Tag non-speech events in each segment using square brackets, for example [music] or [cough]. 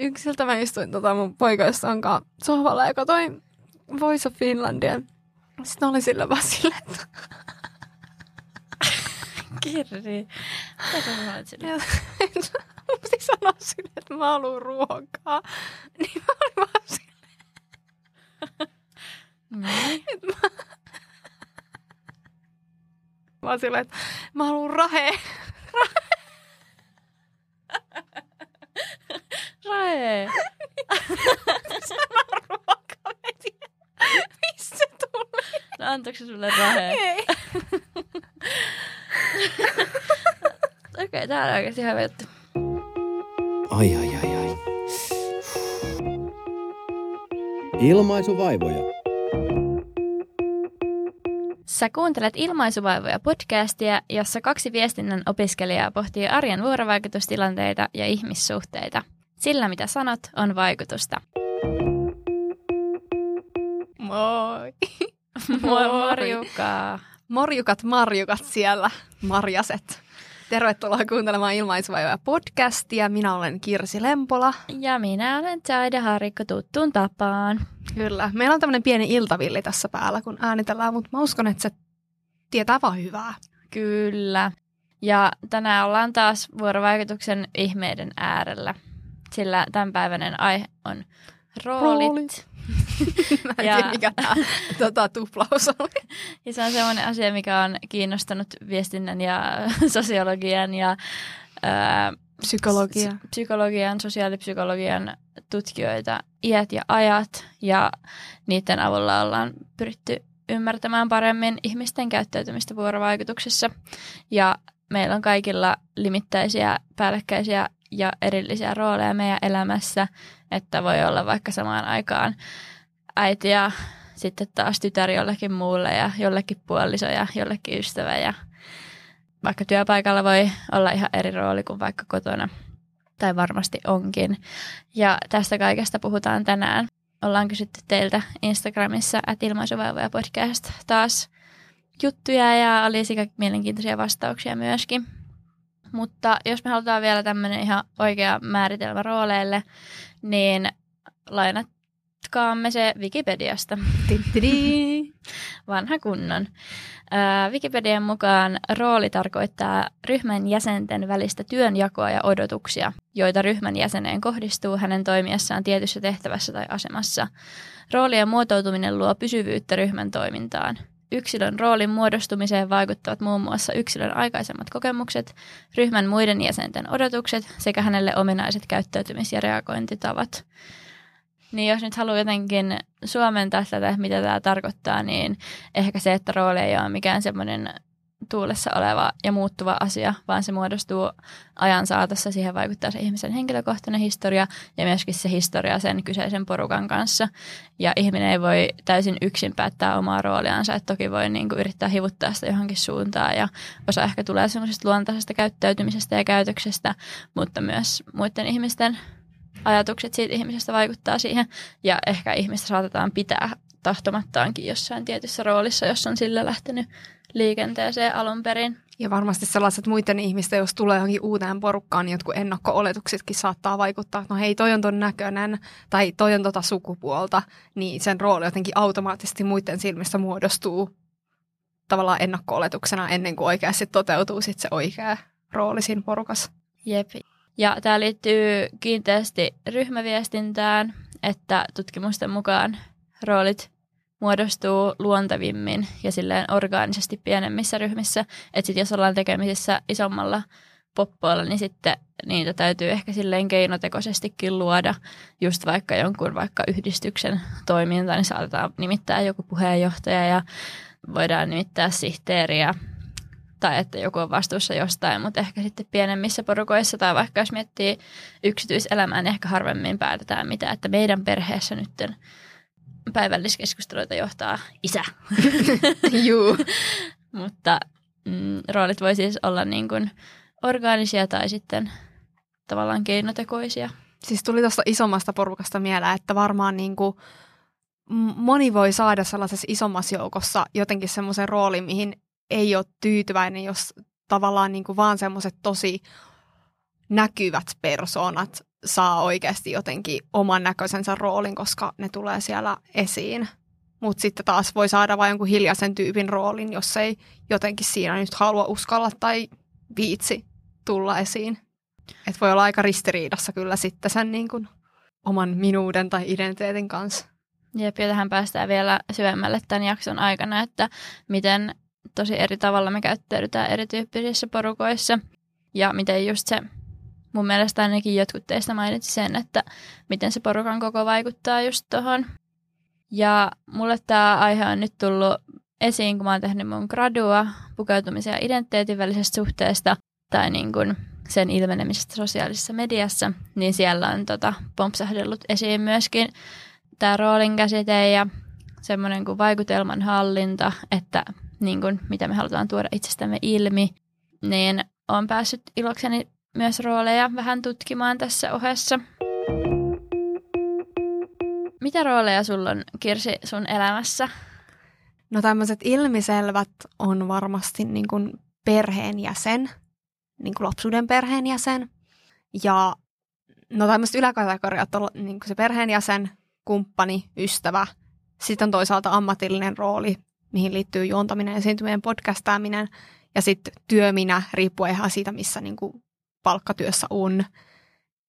yksiltä mä istuin tota mun poikaistaan kanssa sohvalla ja katsoin Voice of Finlandia. Sitten oli sillä vaan silleen, että Kirri. Mitä sä sanoit sille? Mun piti sanoa sille, että mä haluan ruokaa. Niin mä olin vaan Niin. että [laughs] mä... Mä olin silleen, että mä haluan rahe. Rae. Sana ruoka. Mistä se tuli. No antoiko se sulle rahe? Ei. Okei, okay, tää on oikeasti hyvä juttu. Ai ai ai ai. Ilmaisuvaivoja. Sä kuuntelet Ilmaisuvaivoja podcastia, jossa kaksi viestinnän opiskelijaa pohtii arjen vuorovaikutustilanteita ja ihmissuhteita. Sillä mitä sanot on vaikutusta. Moi. [laughs] Moi Marjuka. Morjukat, marjukat siellä, marjaset. Tervetuloa kuuntelemaan Ilmaisvaivoja podcastia. Minä olen Kirsi Lempola. Ja minä olen Taida Harikko tuttuun tapaan. Kyllä. Meillä on tämmöinen pieni iltavilli tässä päällä, kun äänitellään, mutta mä uskon, että se tietää vaan hyvää. Kyllä. Ja tänään ollaan taas vuorovaikutuksen ihmeiden äärellä, sillä tämänpäiväinen aihe on roolit. Roolit. [laughs] Mä en Ja- tiedä, mikä tämä tota, tuplaus oli. [laughs] Ja se on sellainen asia, mikä on kiinnostanut viestinnän ja [laughs] sosiologian ja ää, Psykologia. s- psykologian, sosiaalipsykologian tutkijoita iät ja ajat. Ja niiden avulla ollaan pyritty ymmärtämään paremmin ihmisten käyttäytymistä vuorovaikutuksessa. Ja meillä on kaikilla limittäisiä, päällekkäisiä ja erillisiä rooleja meidän elämässä, että voi olla vaikka samaan aikaan äiti ja sitten taas tytär jollekin muulle ja jollekin puoliso ja jollekin ystävä ja vaikka työpaikalla voi olla ihan eri rooli kuin vaikka kotona. Tai varmasti onkin. Ja tästä kaikesta puhutaan tänään. Ollaan kysytty teiltä Instagramissa, että ilmaisuvaivoja podcast taas juttuja ja oli mielenkiintoisia vastauksia myöskin. Mutta jos me halutaan vielä tämmöinen ihan oikea määritelmä rooleille, niin lainatkaamme se Wikipediasta [laughs] vanha kunnon. Wikipedian mukaan rooli tarkoittaa ryhmän jäsenten välistä työnjakoa ja odotuksia, joita ryhmän jäseneen kohdistuu hänen toimiessaan tietyssä tehtävässä tai asemassa. Roolien muotoutuminen luo pysyvyyttä ryhmän toimintaan. Yksilön roolin muodostumiseen vaikuttavat muun muassa yksilön aikaisemmat kokemukset, ryhmän muiden jäsenten odotukset sekä hänelle ominaiset käyttäytymis- ja reagointitavat. Niin jos nyt haluaa jotenkin suomentaa tätä, mitä tämä tarkoittaa, niin ehkä se, että rooli ei ole mikään semmoinen tuulessa oleva ja muuttuva asia, vaan se muodostuu ajan saatossa. Siihen vaikuttaa se ihmisen henkilökohtainen historia ja myöskin se historia sen kyseisen porukan kanssa. Ja ihminen ei voi täysin yksin päättää omaa rooliansa, että toki voi niin kuin yrittää hivuttaa sitä johonkin suuntaan ja osa ehkä tulee semmoisesta luontaisesta käyttäytymisestä ja käytöksestä, mutta myös muiden ihmisten ajatukset siitä ihmisestä vaikuttaa siihen ja ehkä ihmistä saatetaan pitää tahtomattaankin jossain tietyssä roolissa, jos on sillä lähtenyt liikenteeseen alun perin. Ja varmasti sellaiset muiden ihmisten, jos tulee johonkin uuteen porukkaan, niin jotkut ennakko-oletuksetkin saattaa vaikuttaa, että no hei, toi on ton näköinen tai toi on tota sukupuolta, niin sen rooli jotenkin automaattisesti muiden silmissä muodostuu tavallaan ennakko-oletuksena ennen kuin oikeasti toteutuu sit se oikea rooli siinä porukassa. Jep. Ja tämä liittyy kiinteästi ryhmäviestintään, että tutkimusten mukaan roolit muodostuu luontevimmin ja silleen orgaanisesti pienemmissä ryhmissä. Että sitten jos ollaan tekemisissä isommalla poppoilla, niin sitten niitä täytyy ehkä silleen keinotekoisestikin luoda. Just vaikka jonkun vaikka yhdistyksen toiminta, niin saatetaan nimittää joku puheenjohtaja ja voidaan nimittää sihteeriä tai että joku on vastuussa jostain, mutta ehkä sitten pienemmissä porukoissa tai vaikka jos miettii yksityiselämää, niin ehkä harvemmin päätetään mitä, että meidän perheessä nyt päivälliskeskusteluita johtaa isä. [laughs] Juu. [laughs] mutta mm, roolit voi siis olla niin kuin orgaanisia tai sitten tavallaan keinotekoisia. Siis tuli tuosta isommasta porukasta mieleen, että varmaan niin kuin moni voi saada sellaisessa isommassa joukossa jotenkin semmoisen roolin, mihin ei ole tyytyväinen, jos tavallaan niin kuin vaan semmoiset tosi näkyvät persoonat saa oikeasti jotenkin oman näköisensä roolin, koska ne tulee siellä esiin. Mutta sitten taas voi saada vain jonkun hiljaisen tyypin roolin, jos ei jotenkin siinä nyt halua uskalla tai viitsi tulla esiin. Et voi olla aika ristiriidassa kyllä sitten sen niin kuin oman minuuden tai identiteetin kanssa. Jep, ja tähän päästään vielä syvemmälle tämän jakson aikana, että miten tosi eri tavalla me käyttäydytään erityyppisissä porukoissa. Ja miten just se, mun mielestä ainakin jotkut teistä mainitsi sen, että miten se porukan koko vaikuttaa just tuohon. Ja mulle tämä aihe on nyt tullut esiin, kun mä oon tehnyt mun gradua pukeutumisen ja identiteetin välisestä suhteesta tai niin kuin sen ilmenemisestä sosiaalisessa mediassa, niin siellä on tota, pompsahdellut esiin myöskin tämä roolin käsite ja semmoinen kuin vaikutelman hallinta, että niin kuin, mitä me halutaan tuoda itsestämme ilmi, niin olen päässyt ilokseni myös rooleja vähän tutkimaan tässä ohessa. Mitä rooleja sulla on, Kirsi, sun elämässä? No tämmöiset ilmiselvät on varmasti niin kuin perheenjäsen, niin kuin lapsuuden perheenjäsen. Ja no tämmöiset yläkategoriat on niin kuin se perheenjäsen, kumppani, ystävä. Sitten on toisaalta ammatillinen rooli, mihin liittyy juontaminen, esiintyminen, podcastaaminen ja sitten työminä, riippuen ihan siitä, missä niin kuin palkkatyössä on.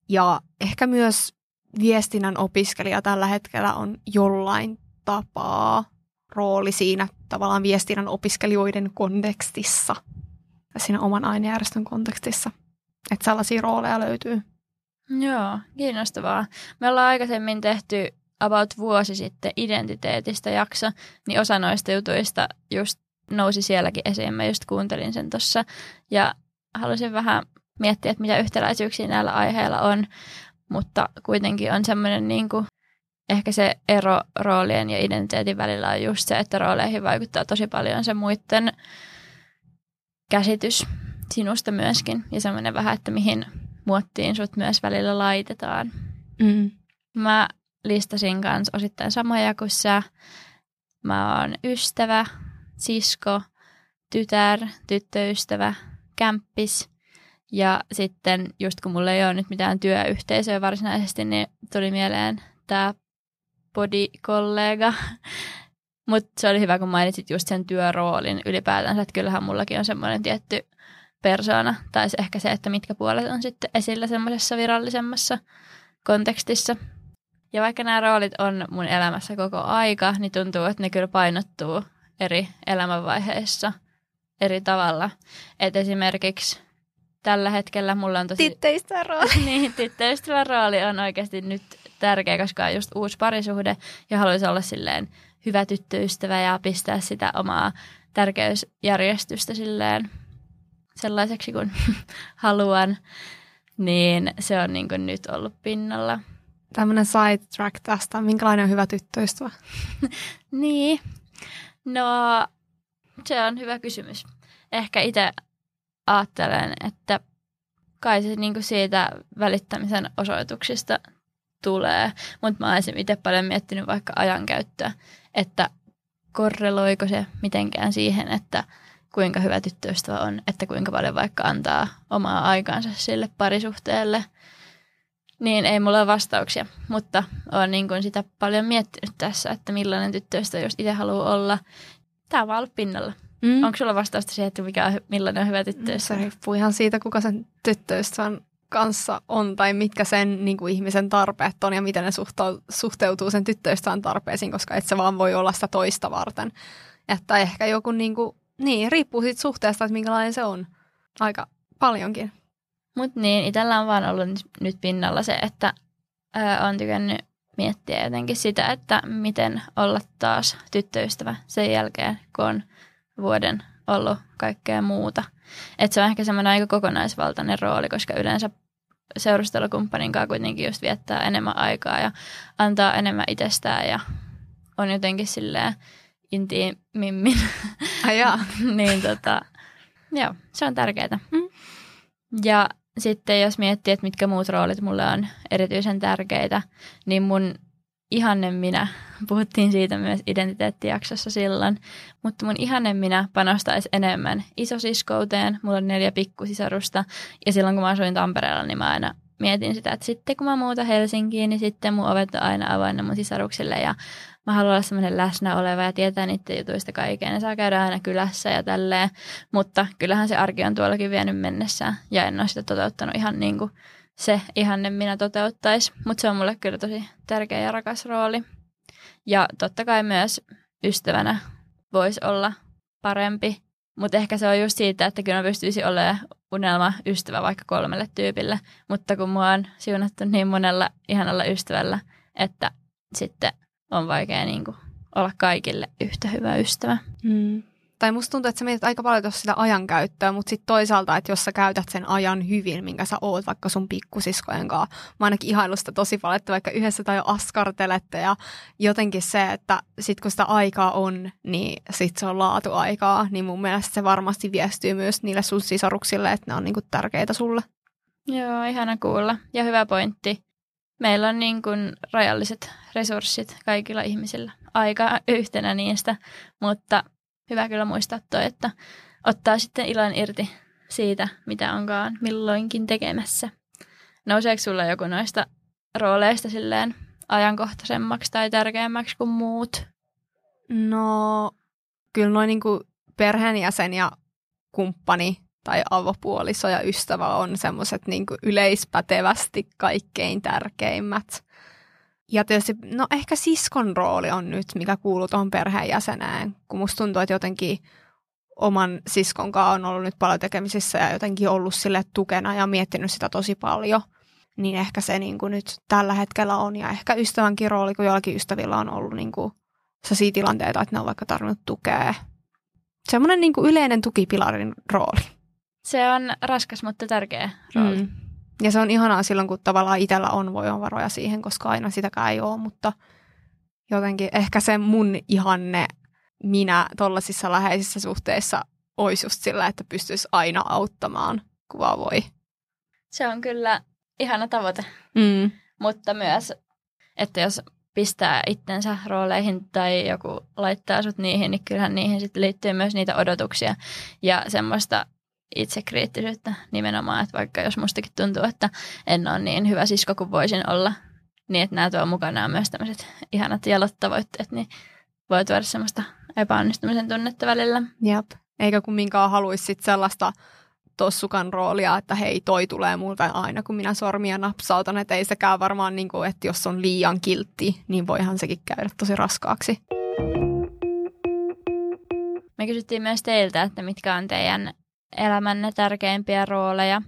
Ja ehkä myös viestinnän opiskelija tällä hetkellä on jollain tapaa rooli siinä tavallaan viestinnän opiskelijoiden kontekstissa, siinä oman ainejärjestön kontekstissa. Että sellaisia rooleja löytyy. Joo, kiinnostavaa. Me ollaan aikaisemmin tehty about vuosi sitten identiteetistä jakso, niin osa noista jutuista just nousi sielläkin esiin. Mä just kuuntelin sen tuossa ja halusin vähän miettiä, että mitä yhtäläisyyksiä näillä aiheilla on, mutta kuitenkin on semmoinen niin kuin, ehkä se ero roolien ja identiteetin välillä on just se, että rooleihin vaikuttaa tosi paljon se muiden käsitys sinusta myöskin ja semmoinen vähän, että mihin muottiin sut myös välillä laitetaan. Mm. Mä listasin kanssa osittain samoja kuin sä. Mä oon ystävä, sisko, tytär, tyttöystävä, kämppis. Ja sitten just kun mulla ei ole nyt mitään työyhteisöä varsinaisesti, niin tuli mieleen tämä body-kollega. [laughs] Mutta se oli hyvä, kun mainitsit just sen työroolin ylipäätänsä, että kyllähän mullakin on semmoinen tietty persoona, tai ehkä se, että mitkä puolet on sitten esillä semmoisessa virallisemmassa kontekstissa. Ja vaikka nämä roolit on mun elämässä koko aika, niin tuntuu, että ne kyllä painottuu eri elämänvaiheissa eri tavalla. Et esimerkiksi tällä hetkellä mulla on tosi... Titteistä rooli. [laughs] niin, titteistä rooli on oikeasti nyt tärkeä, koska on just uusi parisuhde ja haluaisi olla silleen hyvä tyttöystävä ja pistää sitä omaa tärkeysjärjestystä silleen sellaiseksi kuin [laughs] haluan, niin se on niin kuin nyt ollut pinnalla. Tämmöinen sidetrack tästä. Minkälainen on hyvä tyttöystävä? [laughs] niin, no se on hyvä kysymys. Ehkä itse ajattelen, että kai se niin kuin siitä välittämisen osoituksista tulee. Mutta mä olisin itse paljon miettinyt vaikka ajankäyttöä, että korreloiko se mitenkään siihen, että kuinka hyvä tyttöystävä on, että kuinka paljon vaikka antaa omaa aikaansa sille parisuhteelle. Niin ei mulla ole vastauksia, mutta olen niin kuin sitä paljon miettinyt tässä, että millainen tyttöystävä jos itse haluaa olla. Tämä on vaan ollut pinnalla. Mm. Onko sulla vastausta siihen, että mikä on, millainen on hyvä tyttöystävä? Se riippuu ihan siitä, kuka sen tyttöystävän kanssa on tai mitkä sen niin kuin ihmisen tarpeet on ja miten ne suhteutuu sen tyttöystävän tarpeisiin, koska et se vaan voi olla sitä toista varten. Että ehkä joku, niin, kuin, niin riippuu siitä suhteesta, että minkälainen se on. Aika paljonkin. Mutta niin, itsellä on vaan ollut nyt pinnalla se, että ää, on tykännyt miettiä jotenkin sitä, että miten olla taas tyttöystävä sen jälkeen, kun on vuoden ollut kaikkea muuta. Että se on ehkä semmoinen aika kokonaisvaltainen rooli, koska yleensä seurustelukumppanin kanssa kuitenkin just viettää enemmän aikaa ja antaa enemmän itsestään ja on jotenkin silleen intiimimmin. Ai [laughs] niin tota, joo, se on tärkeää. Mm. Ja sitten jos miettii, että mitkä muut roolit mulle on erityisen tärkeitä, niin mun ihanne minä, puhuttiin siitä myös identiteettijaksossa silloin, mutta mun ihanne minä panostaisi enemmän isosiskouteen. Mulla on neljä pikkusisarusta. Ja silloin kun mä asuin Tampereella, niin mä aina mietin sitä, että sitten kun mä muuta Helsinkiin, niin sitten mun ovet on aina avoinna mun sisaruksille. Ja mä haluan olla semmoinen läsnä oleva ja tietää niiden jutuista kaikkea. Ne saa käydä aina kylässä ja tälleen, mutta kyllähän se arki on tuollakin vienyt mennessä ja en ole sitä toteuttanut ihan niin kuin se ihanne minä toteuttaisi, mutta se on mulle kyllä tosi tärkeä ja rakas rooli. Ja totta kai myös ystävänä voisi olla parempi, mutta ehkä se on just siitä, että kyllä mä pystyisin olemaan unelma ystävä vaikka kolmelle tyypille, mutta kun mua on siunattu niin monella ihanalla ystävällä, että sitten on vaikea niin kuin olla kaikille yhtä hyvä ystävä. Mm. Tai musta tuntuu, että sä mietit aika paljon tuossa sitä ajankäyttöä, mutta sitten toisaalta, että jos sä käytät sen ajan hyvin, minkä sä oot vaikka sun pikkusiskojen kanssa, mä ainakin ihailusta tosi paljon, että vaikka yhdessä tai jo askartelette ja jotenkin se, että sit kun sitä aikaa on, niin sit se on laatuaikaa, niin mun mielestä se varmasti viestiy myös niille sun sisaruksille, että ne on niinku tärkeitä sulle. Joo, ihana kuulla. Ja hyvä pointti. Meillä on niin kuin rajalliset resurssit kaikilla ihmisillä. Aika yhtenä niistä, mutta hyvä kyllä muistaa toi, että ottaa sitten ilon irti siitä, mitä onkaan milloinkin tekemässä. Nouseeko sulla joku noista rooleista silleen ajankohtaisemmaksi tai tärkeämmäksi kuin muut? No, kyllä noin niinku perheenjäsen ja kumppani tai avopuoliso ja ystävä on semmoiset niinku yleispätevästi kaikkein tärkeimmät. Ja tietysti, no ehkä siskon rooli on nyt, mikä kuuluu tuohon perheenjäseneen, kun musta tuntuu, että jotenkin oman siskon kanssa on ollut nyt paljon tekemisissä ja jotenkin ollut sille tukena ja miettinyt sitä tosi paljon. Niin ehkä se niin kuin nyt tällä hetkellä on ja ehkä ystävänkin rooli, kun jollakin ystävillä on ollut niin kuin sellaisia tilanteita, että ne on vaikka tarvinnut tukea. Semmoinen niin kuin yleinen tukipilarin rooli. Se on raskas, mutta tärkeä rooli. Mm. Ja se on ihanaa silloin, kun tavallaan itsellä on voimavaroja siihen, koska aina sitäkään ei ole, mutta jotenkin ehkä se mun ihanne minä tuollaisissa läheisissä suhteissa olisi just sillä, että pystyisi aina auttamaan, kun vaan voi. Se on kyllä ihana tavoite, mm. mutta myös, että jos pistää itsensä rooleihin tai joku laittaa sut niihin, niin kyllähän niihin sitten liittyy myös niitä odotuksia ja semmoista itsekriittisyyttä nimenomaan, että vaikka jos mustakin tuntuu, että en ole niin hyvä sisko kuin voisin olla, niin että nämä tuo mukanaan myös tämmöiset ihanat jalot tavoitteet, niin voi tuoda semmoista epäonnistumisen tunnetta välillä. Jep, eikä kumminkaan haluaisi sit sellaista tossukan roolia, että hei, toi tulee multa aina, kun minä sormia napsautan, että ei sekään varmaan, niin kuin, että jos on liian kiltti, niin voihan sekin käydä tosi raskaaksi. Me kysyttiin myös teiltä, että mitkä on teidän elämänne tärkeimpiä rooleja.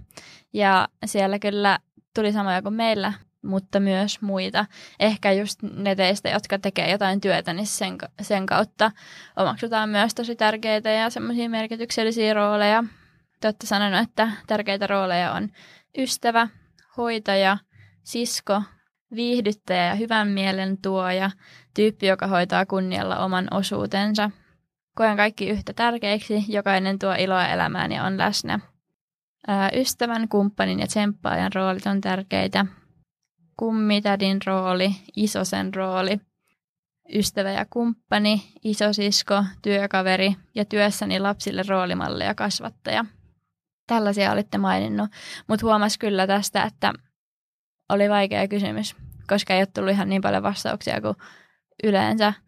Ja siellä kyllä tuli samoja kuin meillä, mutta myös muita. Ehkä just ne teistä, jotka tekee jotain työtä, niin sen, sen kautta omaksutaan myös tosi tärkeitä ja semmoisia merkityksellisiä rooleja. Te olette sanonut, että tärkeitä rooleja on ystävä, hoitaja, sisko, viihdyttäjä ja hyvän mielen tuoja, tyyppi, joka hoitaa kunnialla oman osuutensa – Koen kaikki yhtä tärkeiksi, jokainen tuo iloa elämään ja on läsnä. Ystävän, kumppanin ja tsemppaajan roolit on tärkeitä. Kummitädin rooli, isosen rooli, ystävä ja kumppani, isosisko, työkaveri ja työssäni lapsille roolimalle ja kasvattaja. Tällaisia olitte maininnut, mutta huomas kyllä tästä, että oli vaikea kysymys, koska ei ole tullut ihan niin paljon vastauksia kuin yleensä –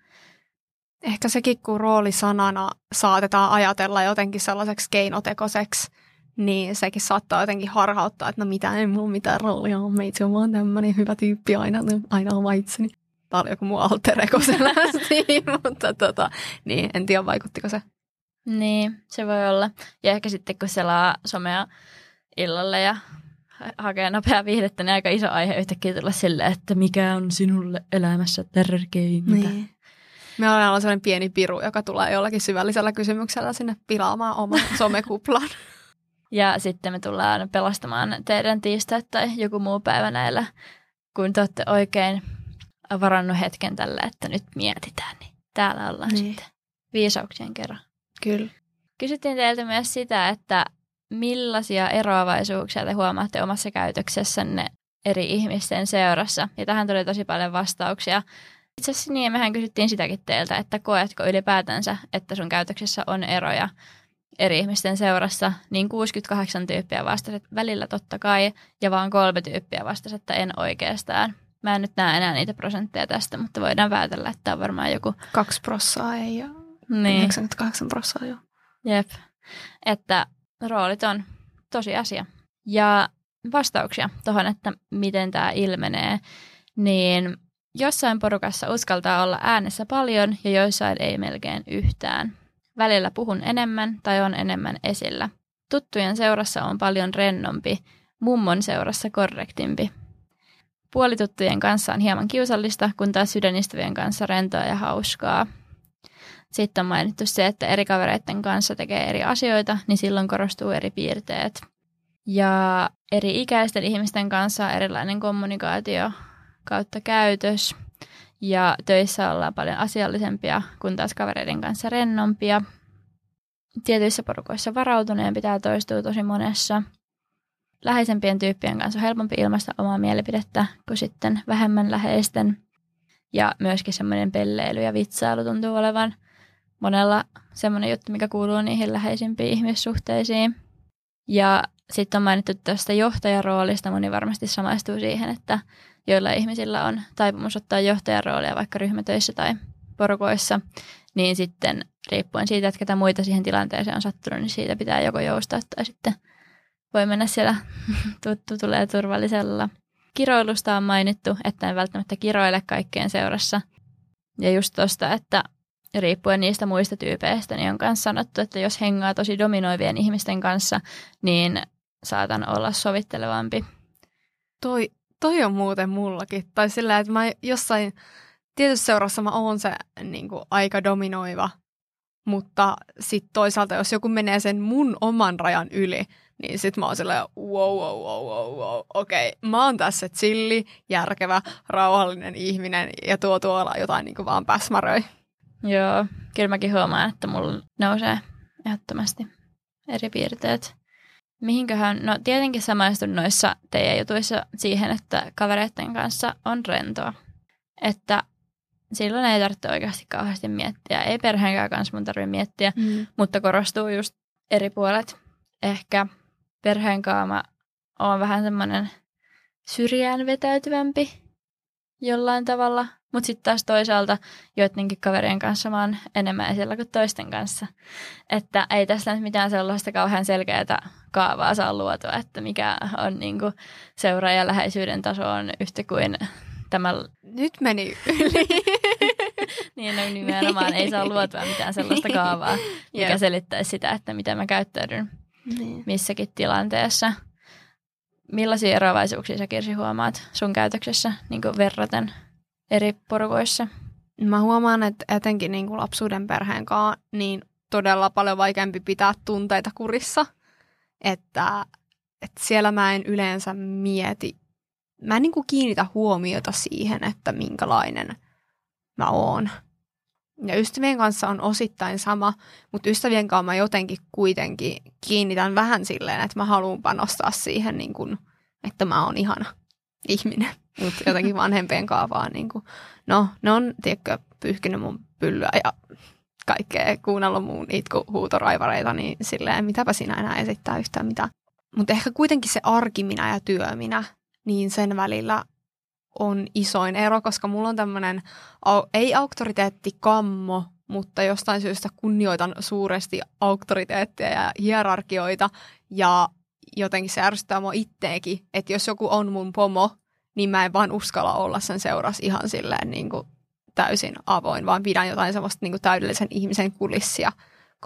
ehkä sekin, kun rooli sanana saatetaan ajatella jotenkin sellaiseksi keinotekoiseksi, niin sekin saattaa jotenkin harhauttaa, että no mitä, ei mulla mitään roolia ole, meitsi on vaan tämmöinen hyvä tyyppi aina, aina oma itseni. Tämä oli joku mun alter ego [laughs] mutta tota, niin, en tiedä vaikuttiko se. Niin, se voi olla. Ja ehkä sitten kun selaa somea illalla ja hakee nopeaa viihdettä, niin aika iso aihe yhtäkkiä tulla silleen, että mikä on sinulle elämässä tärkeintä. Niin. Me ollaan sellainen pieni piru, joka tulee jollakin syvällisellä kysymyksellä sinne pilaamaan oman [laughs] somekuplan. Ja sitten me tullaan pelastamaan teidän tiistaita tai joku muu päivä näillä, kun te olette oikein varannut hetken tälle, että nyt mietitään, niin täällä ollaan niin. sitten viisauksien kerran. Kyllä. Kysyttiin teiltä myös sitä, että millaisia eroavaisuuksia te huomaatte omassa käytöksessänne eri ihmisten seurassa. Ja tähän tuli tosi paljon vastauksia. Itse asiassa niin, mehän kysyttiin sitäkin teiltä, että koetko ylipäätänsä, että sun käytöksessä on eroja eri ihmisten seurassa, niin 68 tyyppiä vastasi, että välillä totta kai, ja vaan kolme tyyppiä vastasi, että en oikeastaan. Mä en nyt näe enää niitä prosentteja tästä, mutta voidaan päätellä, että on varmaan joku... Kaksi prossaa ei ja Niin, 98 prossaa joo. jep. Että roolit on tosi asia. Ja vastauksia tuohon, että miten tämä ilmenee, niin jossain porukassa uskaltaa olla äänessä paljon ja joissain ei melkein yhtään. Välillä puhun enemmän tai on enemmän esillä. Tuttujen seurassa on paljon rennompi, mummon seurassa korrektimpi. Puolituttujen kanssa on hieman kiusallista, kun taas sydänistävien kanssa rentoa ja hauskaa. Sitten on mainittu se, että eri kavereiden kanssa tekee eri asioita, niin silloin korostuu eri piirteet. Ja eri ikäisten ihmisten kanssa on erilainen kommunikaatio kautta käytös. Ja töissä ollaan paljon asiallisempia, kun taas kavereiden kanssa rennompia. Tietyissä porukoissa varautuneen pitää toistua tosi monessa. Läheisempien tyyppien kanssa on helpompi ilmaista omaa mielipidettä kuin sitten vähemmän läheisten. Ja myöskin semmoinen pelleily ja vitsailu tuntuu olevan monella semmoinen juttu, mikä kuuluu niihin läheisimpiin ihmissuhteisiin. Ja sitten on mainittu tästä johtajaroolista, moni varmasti samaistuu siihen, että joilla ihmisillä on taipumus ottaa johtajaroolia vaikka ryhmätöissä tai porukoissa, niin sitten riippuen siitä, että ketä muita siihen tilanteeseen on sattunut, niin siitä pitää joko joustaa tai sitten voi mennä siellä [laughs] tuttu tulee turvallisella. Kiroilusta on mainittu, että en välttämättä kiroile kaikkeen seurassa. Ja just tosta, että riippuen niistä muista tyypeistä, niin on myös sanottu, että jos hengaa tosi dominoivien ihmisten kanssa, niin saatan olla sovittelevampi. Toi, toi on muuten mullakin. Tai sillä, että mä jossain tietyssä seurassa mä oon se niin kuin, aika dominoiva, mutta sitten toisaalta, jos joku menee sen mun oman rajan yli, niin sit mä oon silleen, wow, wow, wow, wow, wow. okei, okay, mä oon tässä chilli, järkevä, rauhallinen ihminen ja tuo tuolla jotain niin kuin vaan päsmäröi. Joo, kyllä mäkin huomaan, että mulla nousee ehdottomasti eri piirteet. Mihinköhän, no tietenkin samaistun noissa teidän jutuissa siihen, että kavereiden kanssa on rentoa. Että silloin ei tarvitse oikeasti kauheasti miettiä. Ei perheenkään kanssa mun tarvitse miettiä, Mm. mutta korostuu just eri puolet. Ehkä perheen kanssa mä oon vähän semmoinen syrjään vetäytyvämpi jollain tavalla. Mutta sitten taas toisaalta joidenkin kaverien kanssa mä oon enemmän esillä kuin toisten kanssa. Että ei tässä nyt mitään sellaista kauhean selkeää kaavaa saa luotua, että mikä on niinku seuraajan läheisyyden taso on yhtä kuin tämä Nyt meni yli. [laughs] niin no, nimenomaan ei saa luotua mitään sellaista kaavaa, mikä selittäisi sitä, että miten mä käyttäydyn niin. missäkin tilanteessa. Millaisia eroavaisuuksia sä Kirsi huomaat sun käytöksessä niin verraten eri porukoissa? Mä huomaan, että etenkin niin kuin lapsuuden perheen kanssa, niin todella paljon vaikeampi pitää tunteita kurissa. Että, että siellä mä en yleensä mieti, mä en niin kuin kiinnitä huomiota siihen, että minkälainen mä oon. Ja ystävien kanssa on osittain sama, mutta ystävien kanssa mä jotenkin kuitenkin kiinnitän vähän silleen, että mä haluan panostaa siihen, niin kuin, että mä oon ihana ihminen. [laughs] Mutta jotenkin vanhempien kanssa vaan niin kuin, no ne on, tiedätkö, pyyhkinyt mun pyllyä ja kaikkea, kuunnellut mun itkuhuutoraivareita, niin silleen, mitäpä sinä enää esittää yhtään mitään. Mutta ehkä kuitenkin se arkiminä ja työminä, niin sen välillä on isoin ero, koska mulla on tämmöinen, ei auktoriteettikammo, mutta jostain syystä kunnioitan suuresti auktoriteetteja ja hierarkioita ja jotenkin se ärsyttää mua itteekin, että jos joku on mun pomo, niin mä en vaan uskalla olla sen seurassa ihan silleen niin kuin täysin avoin, vaan pidän jotain semmoista niin kuin täydellisen ihmisen kulissia,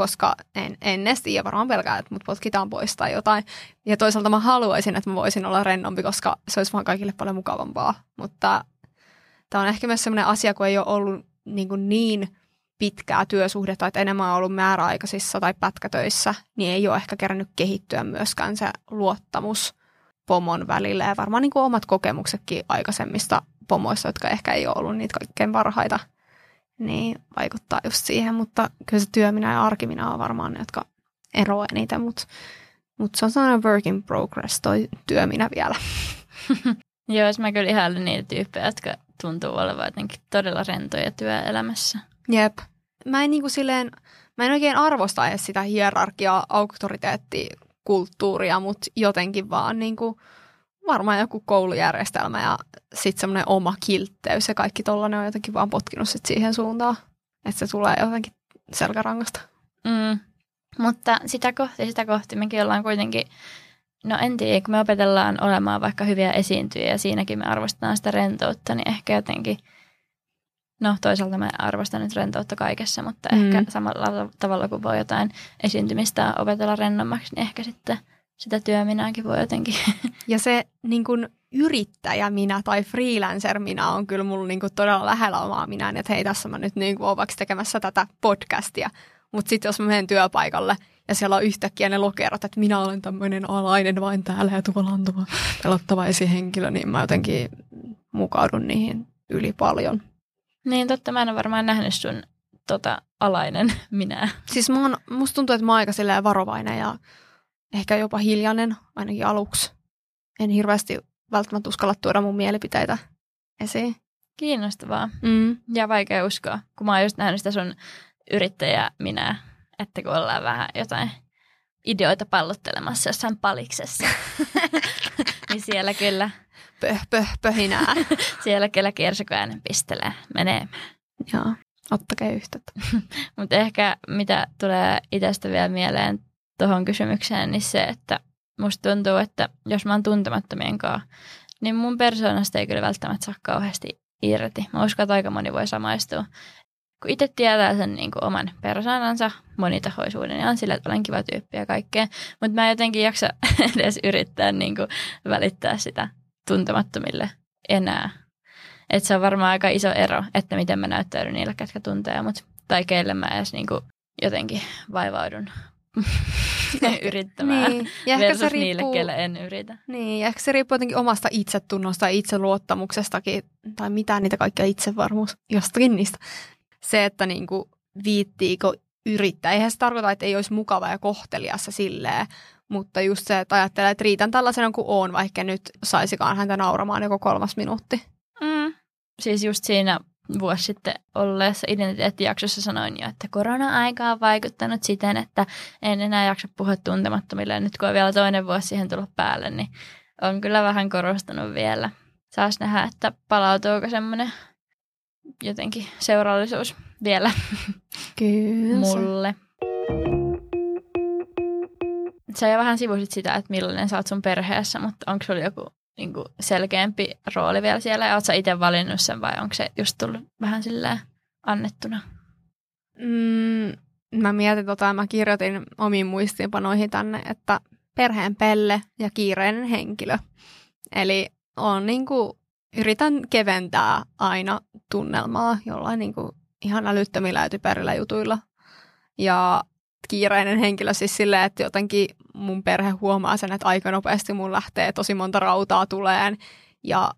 koska en, en edes tiedä, varmaan pelkää, että mut potkitaan pois tai jotain. Ja toisaalta mä haluaisin, että mä voisin olla rennompi, koska se olisi vaan kaikille paljon mukavampaa. Mutta tämä on ehkä myös semmoinen asia, kun ei ole ollut niin, kuin niin pitkää työsuhdetta, että enemmän on ollut määräaikaisissa tai pätkätöissä, niin ei ole ehkä kerännyt kehittyä myöskään se luottamus pomon välillä. Ja varmaan niin kuin omat kokemuksetkin aikaisemmista pomoista, jotka ehkä ei ole ollut niitä kaikkein parhaita, niin vaikuttaa just siihen. Mutta kyllä se työminä ja arkiminä on varmaan ne, jotka eroaa eniten, mutta mut se on sellainen work in progress toi työminä vielä. [laughs] Joo, jos mä kyllä ihailen niitä tyyppejä, jotka tuntuu olevan jotenkin todella rentoja työelämässä. Jep. Mä en niinku silleen, mä en oikein arvosta edes sitä hierarkiaa, auktoriteettikulttuuria, mutta jotenkin vaan niin kuin, varmaan joku koulujärjestelmä ja sitten semmoinen oma kiltteys ja kaikki tollainen on jotenkin vaan potkinut sit siihen suuntaan, että se tulee jotenkin selkärangasta. Mm. Mutta sitä kohti, sitä kohti mekin ollaan kuitenkin, no en tiedä, kun me opetellaan olemaan vaikka hyviä esiintyjiä ja siinäkin me arvostetaan sitä rentoutta, niin ehkä jotenkin, no toisaalta mä arvostan nyt rentoutta kaikessa, mutta mm. ehkä samalla tavalla kuin voi jotain esiintymistä opetella rennommaksi, niin ehkä sitten sitä työminäkin voi jotenkin. [laughs] Ja se niin kuin yrittäjä minä tai freelancer minä on kyllä mulla niin kuin todella lähellä omaa minä, että hei tässä mä nyt niin kuin olen tekemässä tätä podcastia. Mutta sitten jos mä menen työpaikalle ja siellä on yhtäkkiä ne lokerot, että minä olen tämmöinen alainen vain täällä ja tuolla on tuo pelottava esihenkilö, niin mä jotenkin mukaudun niihin yli paljon. Niin totta, mä en ole varmaan nähnyt sun tota, alainen [laughs] minä. Siis mä oon, musta tuntuu, että mä oon aika varovainen ja ehkä jopa hiljainen, ainakin aluksi. En hirveästi välttämättä uskalla tuoda mun mielipiteitä esiin. Kiinnostavaa. Mm. Ja vaikea uskoa, kun mä oon just nähnyt sitä sun yrittäjä minä, että kun ollaan vähän jotain ideoita pallottelemassa jossain paliksessa, [laughs] niin siellä kyllä... Pöh, pöh, pöhinää. [laughs] siellä kyllä kiersokoäänen pistelee menemään. Joo, ottakaa yhteyttä. [laughs] Mutta ehkä mitä tulee itsestä vielä mieleen tuohon kysymykseen, niin se, että musta tuntuu, että jos mä oon tuntemattomien kanssa, niin mun persoonasta ei kyllä välttämättä saa kauheasti irti. Mä uskon, että aika moni voi samaistua. Kun itse tietää sen niin kuin oman persoonansa, monitahoisuuden ja on sillä, että olen kiva tyyppi ja kaikkea, mutta mä en jotenkin jaksa [laughs] edes yrittää niin kuin välittää sitä tuntemattomille enää. Et se on varmaan aika iso ero, että miten mä näyttäydyn niille, ketkä tuntee mut, tai keille mä edes niin kuin jotenkin vaivaudun [laughs] yrittämään niin. ja ehkä se riippuu, niille, kelle en yritä. Niin, ja ehkä se riippuu jotenkin omasta itsetunnosta ja itseluottamuksestakin, tai mitä niitä kaikkia itsevarmuus, jostakin niistä. Se, että niin kuin viittiikö yrittää. Eihän se tarkoita, että ei olisi mukava ja kohteliassa silleen, mutta just se, että ajattelee, että riitän tällaisena kuin on, vaikka nyt saisikaan häntä nauramaan joko kolmas minuutti. Mm. Siis just siinä vuosi sitten olleessa identiteettijaksossa sanoin jo, että korona-aika on vaikuttanut siten, että en enää jaksa puhua tuntemattomille. Nyt kun on vielä toinen vuosi siihen tullut päälle, niin on kyllä vähän korostunut vielä. Saas nähdä, että palautuuko semmoinen jotenkin seurallisuus vielä [laughs] kyllä. mulle. Sä jo vähän sivusit sitä, että millainen sä oot sun perheessä, mutta onko sulla joku niin kuin selkeämpi rooli vielä siellä ja oletko itse valinnut sen vai onko se just tullut vähän silleen annettuna? Mm, mä mietin tota, mä kirjoitin omiin muistiinpanoihin tänne, että perheen pelle ja kiireinen henkilö. Eli on niin kuin, yritän keventää aina tunnelmaa jollain niin kuin, ihan älyttömillä ja typerillä jutuilla. Ja kiireinen henkilö siis silleen, että jotenkin mun perhe huomaa sen, että aika nopeasti mun lähtee tosi monta rautaa tuleen ja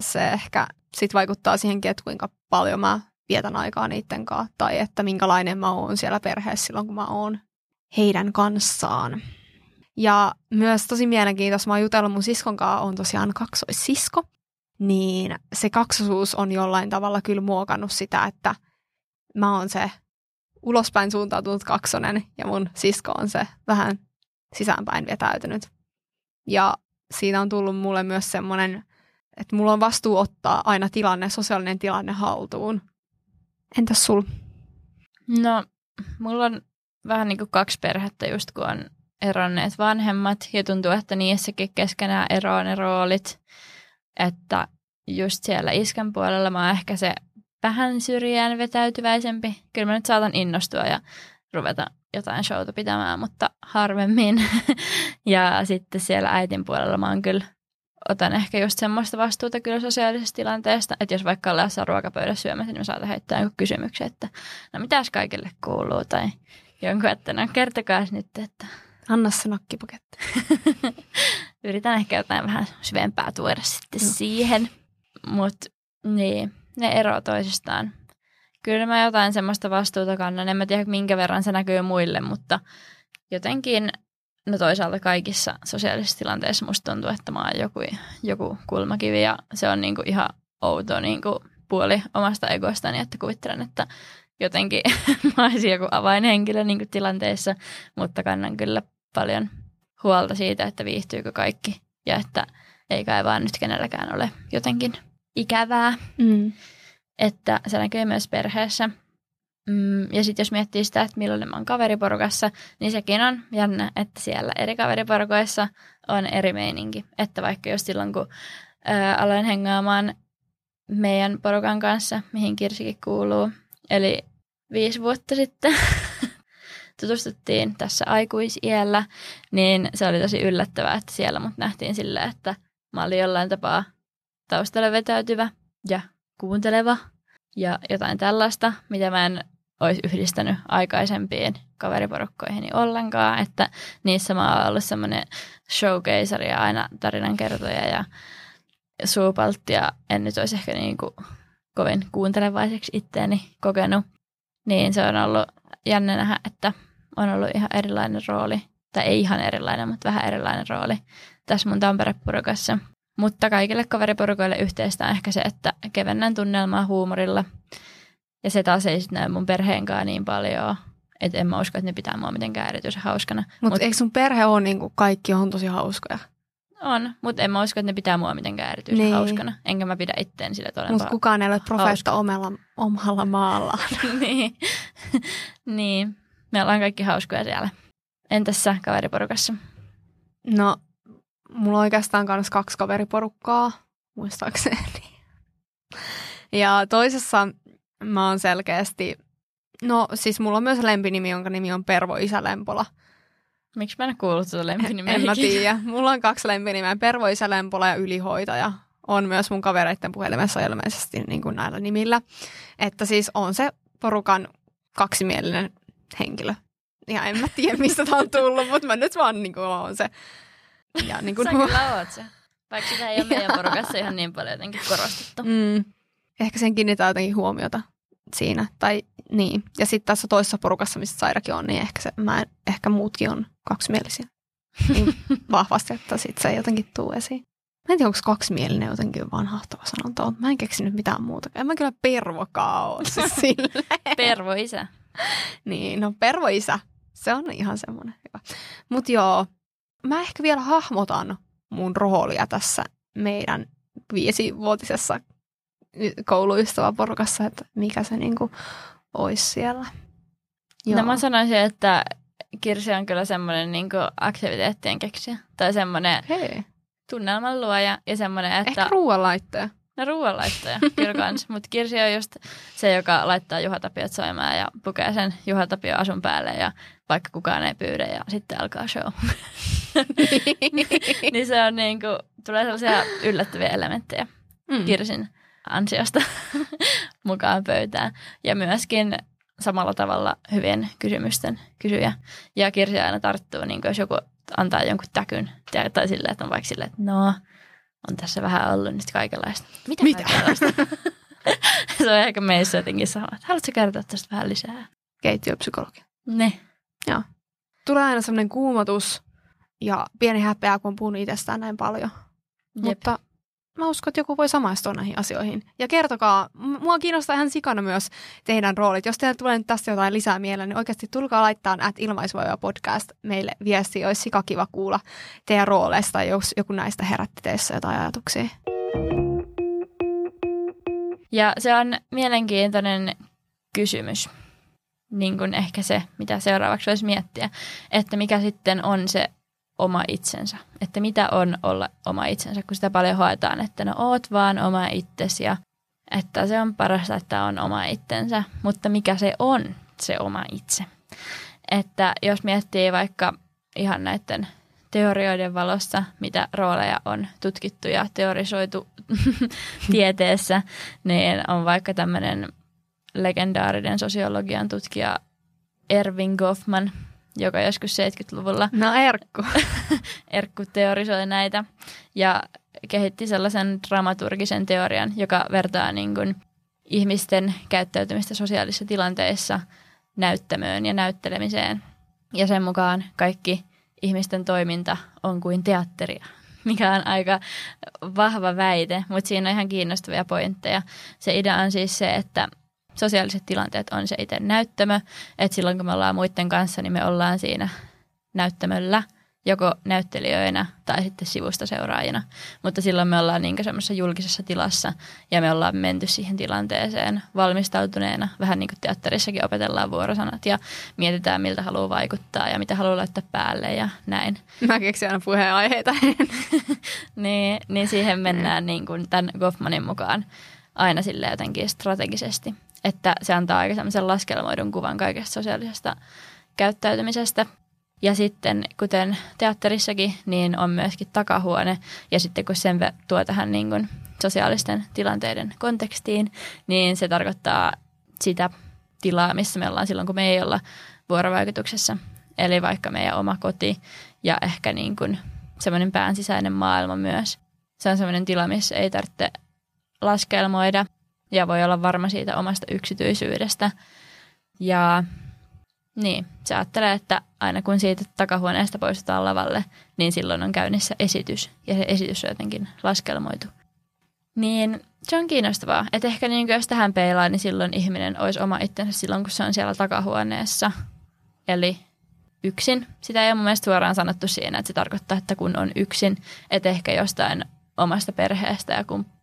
se ehkä sit vaikuttaa siihenkin, että kuinka paljon mä vietän aikaa niiden kanssa tai että minkälainen mä oon siellä perheessä silloin, kun mä oon heidän kanssaan. Ja myös tosi mielenkiintoista, mä oon jutellut mun siskon kanssa, on tosiaan kaksoissisko, niin se kaksosuus on jollain tavalla kyllä muokannut sitä, että mä oon se ulospäin suuntautunut kaksonen ja mun sisko on se vähän sisäänpäin vetäytynyt. Ja siinä on tullut mulle myös semmoinen, että mulla on vastuu ottaa aina tilanne, sosiaalinen tilanne haltuun. Entäs sul? No, mulla on vähän niin kuin kaksi perhettä just kun on eronneet vanhemmat ja tuntuu, että niissäkin keskenään eroaa ne roolit. Että just siellä iskän puolella mä oon ehkä se vähän syrjään vetäytyväisempi. Kyllä mä nyt saatan innostua ja ruveta jotain showta pitämään, mutta harvemmin. [laughs] ja sitten siellä äitin puolella mä oon kyllä, otan ehkä just semmoista vastuuta kyllä sosiaalisesta tilanteesta, että jos vaikka ollaan jossain ruokapöydässä syömässä, niin mä saatan heittää jonkun kysymyksen, että no mitäs kaikille kuuluu, tai jonkun, että no kertokaa nyt, että... Anna se nakkipaketti. [laughs] Yritän ehkä jotain vähän syvempää tuoda sitten no. siihen, mutta niin, ne eroavat toisistaan kyllä mä jotain semmoista vastuuta kannan. En mä tiedä, minkä verran se näkyy muille, mutta jotenkin, no toisaalta kaikissa sosiaalisissa tilanteissa musta tuntuu, että mä oon joku, joku kulmakivi ja se on niinku ihan outo niinku puoli omasta egostani, että kuvittelen, että jotenkin [laughs] mä olisin joku avainhenkilö niin kuin tilanteessa, mutta kannan kyllä paljon huolta siitä, että viihtyykö kaikki ja että ei kai vaan nyt kenelläkään ole jotenkin ikävää. Mm. Että se näkyy myös perheessä. Mm, ja sitten jos miettii sitä, että milloin mä oon kaveriporukassa, niin sekin on jännä, että siellä eri kaveriporukoissa on eri meininki. Että vaikka jos silloin, kun ää, aloin hengaamaan meidän porukan kanssa, mihin Kirsikin kuuluu, eli viisi vuotta sitten [laughs] tutustuttiin tässä aikuisiellä, niin se oli tosi yllättävää, että siellä mut nähtiin silleen, että mä olin jollain tapaa taustalle vetäytyvä ja kuunteleva ja jotain tällaista, mitä mä en olisi yhdistänyt aikaisempiin kaveriporukkoihin ollenkaan, että niissä mä oon ollut semmoinen showcaser ja aina tarinankertoja ja suupaltti ja en nyt olisi ehkä niin kuin kovin kuuntelevaiseksi itteeni kokenut. Niin se on ollut jännä nähdä, että on ollut ihan erilainen rooli, tai ei ihan erilainen, mutta vähän erilainen rooli tässä mun Tampere-porukassa. Mutta kaikille kaveriporukoille yhteistä on ehkä se, että kevennän tunnelmaa huumorilla. Ja se taas ei sitten näy mun perheen kanssa niin paljon, että en mä usko, että ne pitää mua mitenkään erityisen hauskana. Mutta Mut, eikö sun perhe ole niin kuin kaikki on tosi hauskoja? On, mutta en mä usko, että ne pitää mua mitenkään erityisen niin. hauskana. Enkä mä pidä itteen sille todella Mutta kukaan ei ole profeetta omalla, omalla maallaan. [laughs] niin. [laughs] niin. Me ollaan kaikki hauskoja siellä. Entäs sä kaveriporukassa? No, mulla on oikeastaan myös kaksi kaveriporukkaa, muistaakseni. [laughs] Ja toisessa mä oon selkeästi, no siis mulla on myös lempinimi, jonka nimi on Pervo Isä Lempola. Miksi mä en kuullut tuota lempinimeä? En mä tiedä. [laughs] Mulla on kaksi lempinimeä, Pervo Isä Lempola ja Ylihoitaja. On myös mun kavereiden puhelimessa ilmeisesti niin kuin näillä nimillä. Että siis on se porukan kaksimielinen henkilö. Ja en mä tiedä, mistä tämä on tullut, mutta mä nyt vaan niin kuin on se. Ja, niin kuin Sä kyllä oot se. Vaikka sitä ei ole [laughs] meidän porukassa ihan niin paljon jotenkin korostettu. Mm. Ehkä sen kiinnittää jotenkin huomiota siinä. Tai niin. Ja sitten tässä toisessa porukassa, missä Sairakin on, niin ehkä, se, mä en, ehkä muutkin on kaksimielisiä. Niin [laughs] vahvasti, että sit se ei jotenkin tuu esiin. Mä en tiedä, onko kaksimielinen jotenkin vanhahtava sanonta, mutta mä en keksinyt mitään muuta. En mä kyllä pervokaa ole siis [laughs] Pervo-isä. niin, no pervo-isä. Se on ihan semmoinen hyvä. Mutta joo, mä ehkä vielä hahmotan mun roolia tässä meidän viisivuotisessa kouluystäväporukassa, että mikä se niinku olisi siellä. Joo. No mä sanoisin, että Kirsi on kyllä semmoinen niinku aktiviteettien keksiä. Tai semmoinen tunnelman luoja ja semmoinen, että... Ehkä ruoanlaittaja. No ruoanlaittaja, kyllä kans. Mutta Kirsi on just se, joka laittaa juhatapiot soimaan ja pukee sen juhatapio asun päälle ja vaikka kukaan ei pyydä ja sitten alkaa show. Niin se on niin kuin, tulee sellaisia yllättäviä elementtejä mm. Kirsin ansiosta [laughs] mukaan pöytään. Ja myöskin samalla tavalla hyvien kysymysten kysyjä. Ja Kirsi aina tarttuu, niin jos joku antaa jonkun täkyn, tai silleen, että on vaikka silleen, että no, on tässä vähän ollut nyt kaikenlaista. Mitä? Mitä? [laughs] se on ehkä meissä jotenkin sama. Haluatko kertoa tästä vähän lisää? Keittiöpsykologia. Ne. Joo. Tulee aina semmoinen kuumotus ja pieni häpeä, kun on puhunut itsestään näin paljon. Jep. Mutta mä uskon, että joku voi samaistua näihin asioihin. Ja kertokaa, mua kiinnostaa ihan sikana myös teidän roolit. Jos teillä tulee nyt tästä jotain lisää mieleen, niin oikeasti tulkaa laittaa at ilmaisvoiva podcast meille viesti. Olisi sika kiva kuulla teidän rooleista, jos joku näistä herätti teissä jotain ajatuksia. Ja se on mielenkiintoinen kysymys. Niin kuin ehkä se, mitä seuraavaksi voisi miettiä, että mikä sitten on se oma itsensä. Että mitä on olla oma itsensä, kun sitä paljon hoetaan, että no oot vaan oma itsesi ja että se on parasta, että on oma itsensä. Mutta mikä se on se oma itse? Että jos miettii vaikka ihan näiden teorioiden valossa, mitä rooleja on tutkittu ja teorisoitu [laughs] tieteessä, niin on vaikka tämmöinen legendaarinen sosiologian tutkija Erving Goffman, joka joskus 70-luvulla... No Erkku. [laughs] Erkku teorisoi näitä ja kehitti sellaisen dramaturgisen teorian, joka vertaa niin kuin ihmisten käyttäytymistä sosiaalisissa tilanteissa näyttämöön ja näyttelemiseen. Ja sen mukaan kaikki ihmisten toiminta on kuin teatteria, [laughs] mikä on aika vahva väite, mutta siinä on ihan kiinnostavia pointteja. Se idea on siis se, että sosiaaliset tilanteet on se itse näyttämö. Että silloin kun me ollaan muiden kanssa, niin me ollaan siinä näyttämöllä – joko näyttelijöinä tai sitten sivusta seuraajina. Mutta silloin me ollaan niin semmoisessa julkisessa tilassa ja me ollaan menty siihen tilanteeseen valmistautuneena. Vähän niin kuin teatterissakin opetellaan vuorosanat ja mietitään, miltä haluaa vaikuttaa ja mitä haluaa laittaa päälle ja näin. Mä keksin aina puheenaiheita. [laughs] niin, niin siihen mennään niin kuin tämän Goffmanin mukaan aina sille jotenkin strategisesti. Että se antaa aika semmoisen laskelmoidun kuvan kaikesta sosiaalisesta käyttäytymisestä – ja sitten, kuten teatterissakin, niin on myöskin takahuone. Ja sitten kun sen tuo tähän niin kuin sosiaalisten tilanteiden kontekstiin, niin se tarkoittaa sitä tilaa, missä me ollaan silloin, kun me ei olla vuorovaikutuksessa. Eli vaikka meidän oma koti ja ehkä niin kuin semmoinen pään sisäinen maailma myös. Se on semmoinen tila, missä ei tarvitse laskelmoida ja voi olla varma siitä omasta yksityisyydestä. Ja niin, se ajattelee, että aina kun siitä takahuoneesta poistutaan lavalle, niin silloin on käynnissä esitys. Ja se esitys on jotenkin laskelmoitu. Niin se on kiinnostavaa, että ehkä niin jos tähän peilaa, niin silloin ihminen olisi oma itsensä silloin, kun se on siellä takahuoneessa. Eli yksin. Sitä ei ole mun mielestä suoraan sanottu siinä, että se tarkoittaa, että kun on yksin, että ehkä jostain omasta perheestä ja kumppanista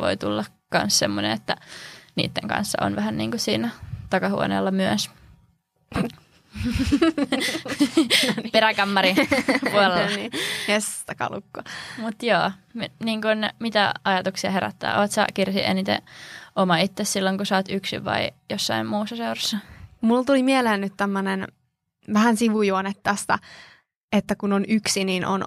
voi tulla myös semmoinen, että niiden kanssa on vähän niin kuin siinä takahuoneella myös. [laughs] Peräkammari puolella. [laughs] niin. Jes, takalukko. Mutta joo, niin kun, mitä ajatuksia herättää? Oletko sä Kirsi eniten oma itse silloin, kun sä oot yksin vai jossain muussa seurassa? Mulla tuli mieleen nyt tämmönen vähän sivujuone tästä, että kun on yksi, niin on,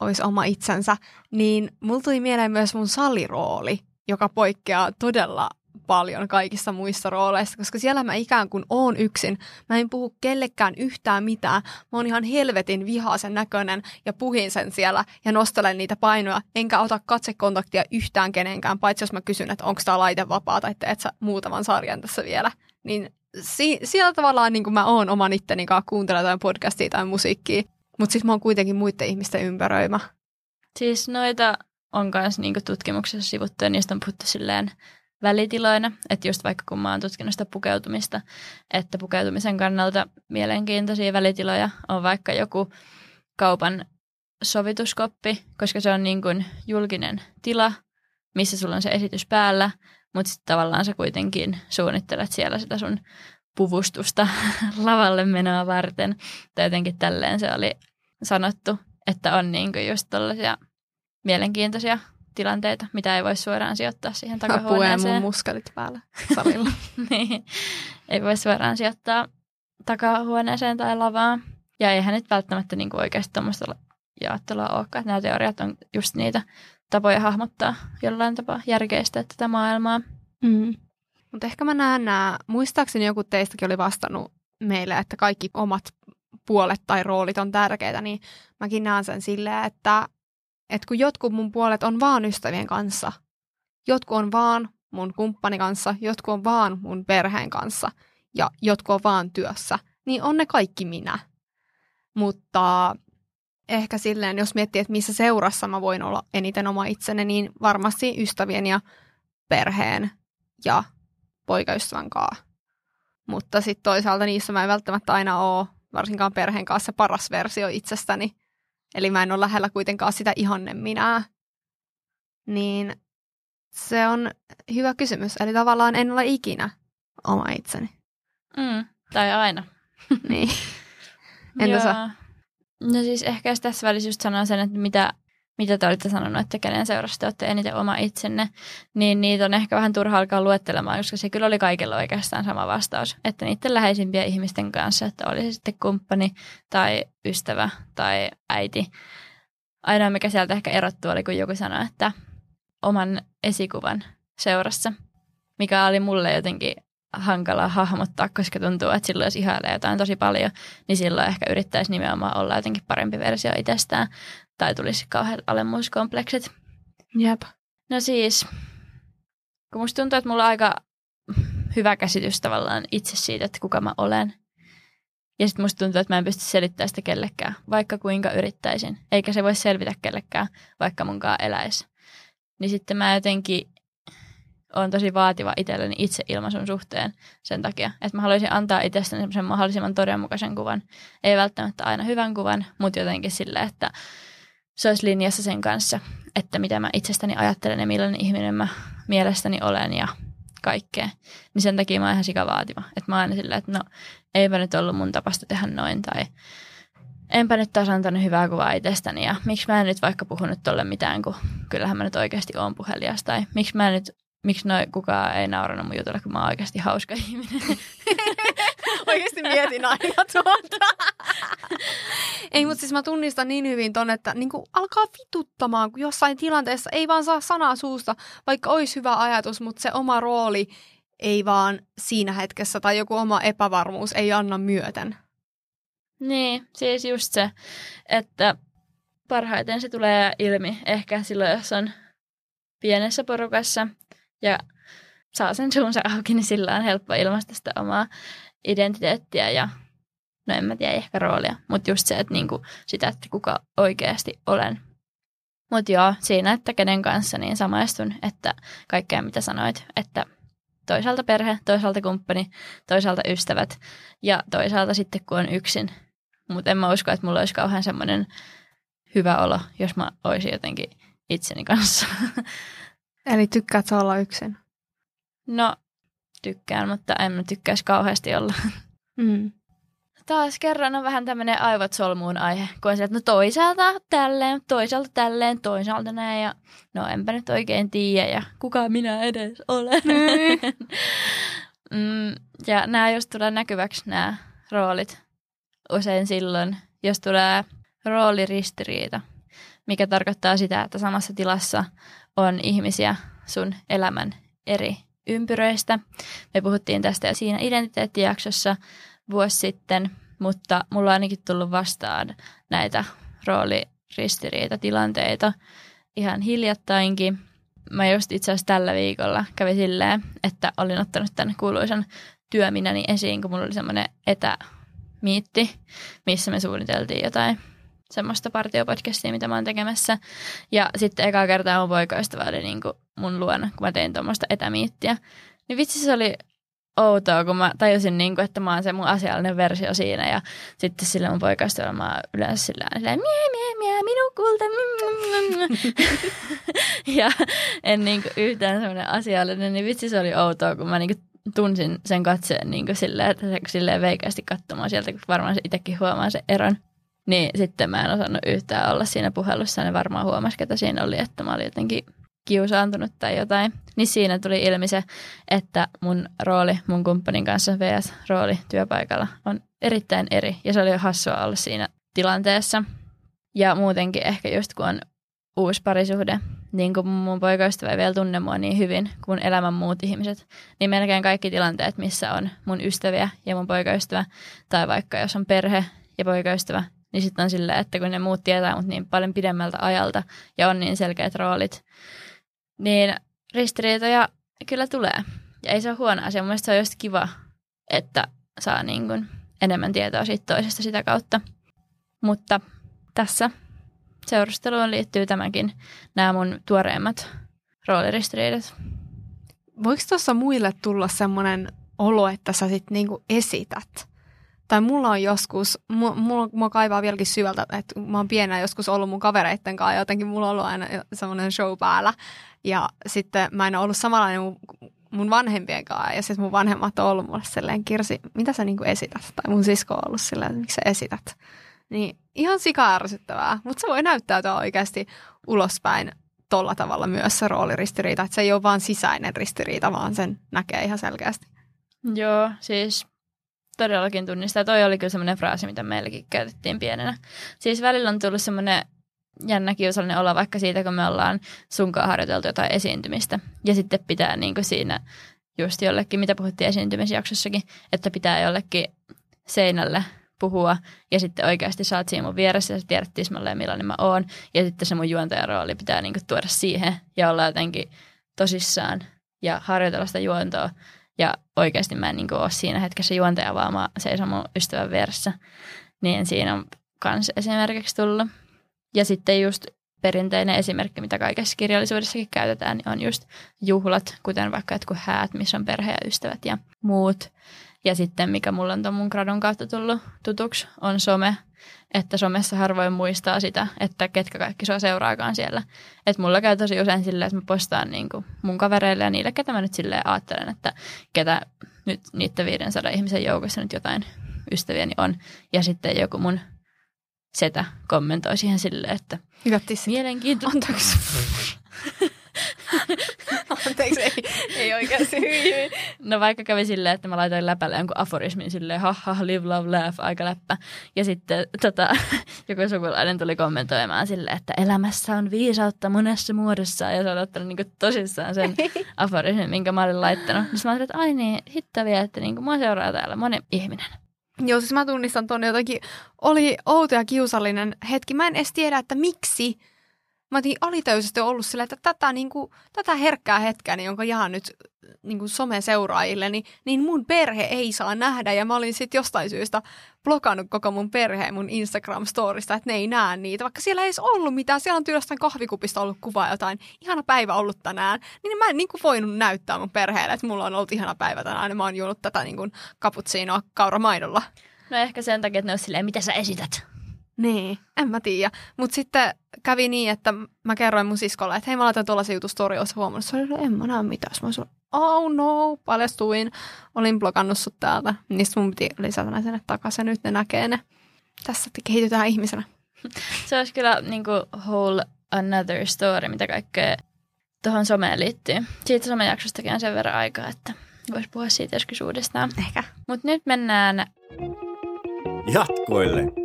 olisi oma itsensä. Niin mulla tuli mieleen myös mun salirooli, joka poikkeaa todella paljon kaikissa muissa rooleissa, koska siellä mä ikään kuin oon yksin. Mä en puhu kellekään yhtään mitään. Mä oon ihan helvetin vihaisen näköinen ja puhin sen siellä ja nostelen niitä painoja, enkä ota katsekontaktia yhtään kenenkään, paitsi jos mä kysyn, että onko tämä laite vapaa tai teet sä muutaman sarjan tässä vielä. Niin si- siellä tavallaan niin kuin mä oon oman itteni kanssa kuuntelemaan jotain podcastia tai musiikkia, mutta sitten mä oon kuitenkin muiden ihmisten ympäröimä. Siis noita on myös niin tutkimuksessa sivuttu ja niistä on puhuttu silleen välitiloina, että just vaikka kun mä oon tutkinut sitä pukeutumista, että pukeutumisen kannalta mielenkiintoisia välitiloja on vaikka joku kaupan sovituskoppi, koska se on niin kuin julkinen tila, missä sulla on se esitys päällä, mutta sitten tavallaan sä kuitenkin suunnittelet siellä sitä sun puvustusta [laughs] lavalle menoa varten. Tai jotenkin tälleen se oli sanottu, että on niin kuin just tällaisia mielenkiintoisia tilanteita, mitä ei voi suoraan sijoittaa siihen takahuoneeseen. mun muskalit päällä [laughs] salilla. niin. Ei voi suoraan sijoittaa takahuoneeseen tai lavaan. Ja eihän nyt välttämättä niin kuin oikeasti tuommoista jaottelua olekaan. Nämä teoriat on just niitä tapoja hahmottaa jollain tapaa järkeistä tätä maailmaa. Mm. Mutta ehkä mä näen nämä, muistaakseni joku teistäkin oli vastannut meille, että kaikki omat puolet tai roolit on tärkeitä, niin mäkin näen sen silleen, että että kun jotkut mun puolet on vaan ystävien kanssa, jotkut on vaan mun kumppani kanssa, jotkut on vaan mun perheen kanssa ja jotkut on vaan työssä, niin on ne kaikki minä. Mutta ehkä silleen, jos miettii, että missä seurassa mä voin olla eniten oma itseni, niin varmasti ystävien ja perheen ja poikaystävän kanssa. Mutta sitten toisaalta niissä mä en välttämättä aina ole, varsinkaan perheen kanssa, paras versio itsestäni. Eli mä en ole lähellä kuitenkaan sitä ihanne minää. Niin se on hyvä kysymys. Eli tavallaan en ole ikinä oma itseni. Mm, tai aina. niin. [laughs] Entä sä? No siis ehkä tässä välissä just sanon sen, että mitä mitä te olitte sanonut, että kenen seurassa te olette eniten oma itsenne, niin niitä on ehkä vähän turha alkaa luettelemaan, koska se kyllä oli kaikilla oikeastaan sama vastaus. Että niiden läheisimpien ihmisten kanssa, että oli se sitten kumppani tai ystävä tai äiti. Ainoa, mikä sieltä ehkä erottu oli, kun joku sanoi, että oman esikuvan seurassa, mikä oli mulle jotenkin hankala hahmottaa, koska tuntuu, että silloin jos ihailee jotain tosi paljon, niin silloin ehkä yrittäisi nimenomaan olla jotenkin parempi versio itsestään tai tulisi kauheat alemmuuskompleksit. Jep. No siis, kun musta tuntuu, että mulla on aika hyvä käsitys tavallaan itse siitä, että kuka mä olen. Ja sitten musta tuntuu, että mä en pysty selittämään sitä kellekään, vaikka kuinka yrittäisin. Eikä se voi selvitä kellekään, vaikka munkaan eläisi. Niin sitten mä jotenkin on tosi vaativa itselleni itse ilmaisun suhteen sen takia, että mä haluaisin antaa itsestäni semmoisen mahdollisimman todenmukaisen kuvan. Ei välttämättä aina hyvän kuvan, mutta jotenkin sille, että se olisi linjassa sen kanssa, että mitä mä itsestäni ajattelen ja millainen ihminen mä mielestäni olen ja kaikkea. Niin sen takia mä oon ihan sikavaativa. Että mä oon aina silleen, että no eipä nyt ollut mun tapasta tehdä noin tai enpä nyt taas antanut hyvää kuvaa itsestäni ja miksi mä en nyt vaikka puhunut tolle mitään, kun kyllähän mä nyt oikeasti oon puhelias tai miksi mä nyt miksi noi, kukaan ei naurannut mun jutulle, kun mä oon oikeasti hauska ihminen. [laughs] oikeasti mietin aina tuota. [laughs] ei, mutta siis mä tunnistan niin hyvin ton, että niin alkaa vituttamaan, kun jossain tilanteessa ei vaan saa sanaa suusta, vaikka olisi hyvä ajatus, mutta se oma rooli ei vaan siinä hetkessä tai joku oma epävarmuus ei anna myöten. Niin, siis just se, että parhaiten se tulee ilmi ehkä silloin, jos on pienessä porukassa ja saa sen suunsa auki, niin sillä on helppo ilmaista sitä omaa identiteettiä ja no en mä tiedä, ehkä roolia, mutta just se, että niinku sitä, että kuka oikeasti olen. Mutta joo, siinä, että kenen kanssa niin samaistun, että kaikkea mitä sanoit, että toisaalta perhe, toisaalta kumppani, toisaalta ystävät ja toisaalta sitten kun on yksin. Mutta en mä usko, että mulla olisi kauhean semmoinen hyvä olo, jos mä olisin jotenkin itseni kanssa. [laughs] Eli tykkäät olla yksin? No, tykkään, mutta en mä tykkäisi kauheasti olla. Mm. Taas kerran on vähän tämmöinen aivot solmuun aihe, kun on se, että no toisaalta tälleen, toisaalta tälleen, toisaalta näin ja no enpä nyt oikein tiedä ja kuka minä edes olen. Mm. [laughs] mm, ja nämä just tulee näkyväksi nämä roolit usein silloin, jos tulee rooliristiriita, mikä tarkoittaa sitä, että samassa tilassa on ihmisiä sun elämän eri ympyröistä. Me puhuttiin tästä jo siinä identiteettijaksossa vuosi sitten, mutta mulla on ainakin tullut vastaan näitä rooliristiriitatilanteita ihan hiljattainkin. Mä just itse asiassa tällä viikolla kävin silleen, että olin ottanut tämän kuuluisan työminäni esiin, kun mulla oli semmoinen etämiitti, missä me suunniteltiin jotain semmoista partiopodcastia, mitä mä oon tekemässä. Ja sitten eka kertaa mun poikaystävä oli niin kuin mun luona, kun mä tein tuommoista etämiittiä. Niin vitsi se oli outoa, kun mä tajusin, niin kuin, että mä oon se mun asiallinen versio siinä. Ja sitten sillä mun poikaystävällä mä oon yleensä sillä mie, mie, mie, minun kulta. [laughs] ja en niin kuin, yhtään semmoinen asiallinen, niin vitsi se oli outoa, kun mä niin kuin, tunsin sen katseen niin kuin silleen, että se silleen veikeästi katsomaan sieltä, kun varmaan se itsekin huomaa sen eron. Niin sitten mä en osannut yhtään olla siinä puhelussa. Ne varmaan huomasi, ketä siinä oli, että mä olin jotenkin kiusaantunut tai jotain. Niin siinä tuli ilmi se, että mun rooli mun kumppanin kanssa VS-rooli työpaikalla on erittäin eri. Ja se oli hassua olla siinä tilanteessa. Ja muutenkin ehkä just kun on uusi parisuhde, niin kuin mun poikaystävä ei vielä tunne mua niin hyvin kuin elämän muut ihmiset, niin melkein kaikki tilanteet, missä on mun ystäviä ja mun poikaystävä, tai vaikka jos on perhe ja poikaystävä, niin sitten on silleen, että kun ne muut tietää mut niin paljon pidemmältä ajalta ja on niin selkeät roolit, niin ristiriitoja kyllä tulee. Ja ei se ole huono asia. Mielestäni se on just kiva, että saa niin kuin enemmän tietoa siitä toisesta sitä kautta. Mutta tässä seurusteluun liittyy tämäkin, nämä mun tuoreimmat rooliristiriidat. Voiko tuossa muille tulla semmoinen olo, että sä sitten niinku esität tai mulla on joskus, mulla, mulla kaivaa vieläkin syvältä, että mä oon pienä joskus ollut mun kavereitten kanssa jotenkin mulla on ollut aina semmoinen show päällä. Ja sitten mä en ole ollut samanlainen mun, mun vanhempien kanssa ja sitten mun vanhemmat on ollut mulle silleen, Kirsi, mitä sä niinku esität? Tai mun sisko on ollut silleen, miksi sä esität? Niin ihan sika ärsyttävää, mutta se voi näyttäytyä oikeasti ulospäin tolla tavalla myös se rooliristiriita, että se ei ole vaan sisäinen ristiriita, vaan sen näkee ihan selkeästi. Joo, siis todellakin tunnistaa. Toi oli kyllä semmoinen fraasi, mitä meilläkin käytettiin pienenä. Siis välillä on tullut semmoinen jännä kiusallinen olla vaikka siitä, kun me ollaan sunkaan harjoiteltu jotain esiintymistä. Ja sitten pitää niin kuin siinä just jollekin, mitä puhuttiin esiintymisjaksossakin, että pitää jollekin seinälle puhua ja sitten oikeasti saat siinä mun vieressä ja sä tiedät tismalleen millainen mä oon. Ja sitten se mun juontajan rooli pitää niin kuin tuoda siihen ja olla jotenkin tosissaan ja harjoitella sitä juontoa ja oikeasti mä en niin ole siinä hetkessä juontaja, vaan mä seison mun ystävän vieressä. Niin siinä on kans esimerkiksi tullut. Ja sitten just perinteinen esimerkki, mitä kaikessa kirjallisuudessakin käytetään, niin on just juhlat, kuten vaikka jotkut häät, missä on perhe ja ystävät ja muut. Ja sitten, mikä mulla on tuon mun gradun kautta tullut tutuksi, on some. Että somessa harvoin muistaa sitä, että ketkä kaikki sua seuraakaan siellä. Että mulla käy tosi usein silleen, että mä postaan niin kuin mun kavereille ja niille, ketä mä nyt silleen ajattelen, että ketä nyt niiden 500 ihmisen joukossa nyt jotain ystäviäni on. Ja sitten joku mun setä kommentoi siihen silleen, että Hyvättis. mielenkiintoista. Anteeksi. [laughs] [laughs] Anteeksi, ei, ei oikeasti hyi. No vaikka kävi silleen, että mä laitoin läpälle jonkun aforismin silleen, ha ha, live, love, laugh, aika läppä. Ja sitten tota, [laughs] joku sukulainen tuli kommentoimaan silleen, että elämässä on viisautta monessa muodossa. Ja se on ottanut niin tosissaan sen [laughs] aforismin, minkä mä olin laittanut. Sitten mä ajattelin, että ai niin, hitto vielä, että niin mua seuraa täällä moni ihminen. Joo, siis mä tunnistan tuonne jotenkin, oli outo ja kiusallinen hetki. Mä en edes tiedä, että miksi mä otin alitäysisesti ollut sillä, että tätä, niin kuin, tätä herkkää hetkeä, niin jonka jaan nyt niin kuin someseuraajille, niin, niin mun perhe ei saa nähdä. Ja mä olin sitten jostain syystä blokannut koko mun perheen mun Instagram-storista, että ne ei näe niitä. Vaikka siellä ei edes ollut mitään, siellä on tyyli kahvikupista ollut kuva jotain, ihana päivä ollut tänään. Niin mä en niin kuin voinut näyttää mun perheelle, että mulla on ollut ihana päivä tänään ja mä oon juonut tätä niin kuin kaputsiinoa kauramaidolla. No ehkä sen takia, että ne on silleen, mitä sä esität? Niin, en mä tiedä. Mutta sitten kävi niin, että mä kerroin mun siskolle, että hei mä laitan tuollaisen jutun story, oot huomannut. Se oli, en mä näe mitään. Mä sanoin, oh no, paljastuin. Olin blokannut sut täältä. Niin mun piti lisätä ne sinne takaisin. Nyt ne näkee ne. Tässä kehitytään ihmisenä. [laughs] Se olisi kyllä niin kuin whole another story, mitä kaikkea tuohon someen liittyy. Siitä somejaksostakin on sen verran aikaa, että voisi puhua siitä joskus uudestaan. Ehkä. Mutta nyt mennään Jatkoille.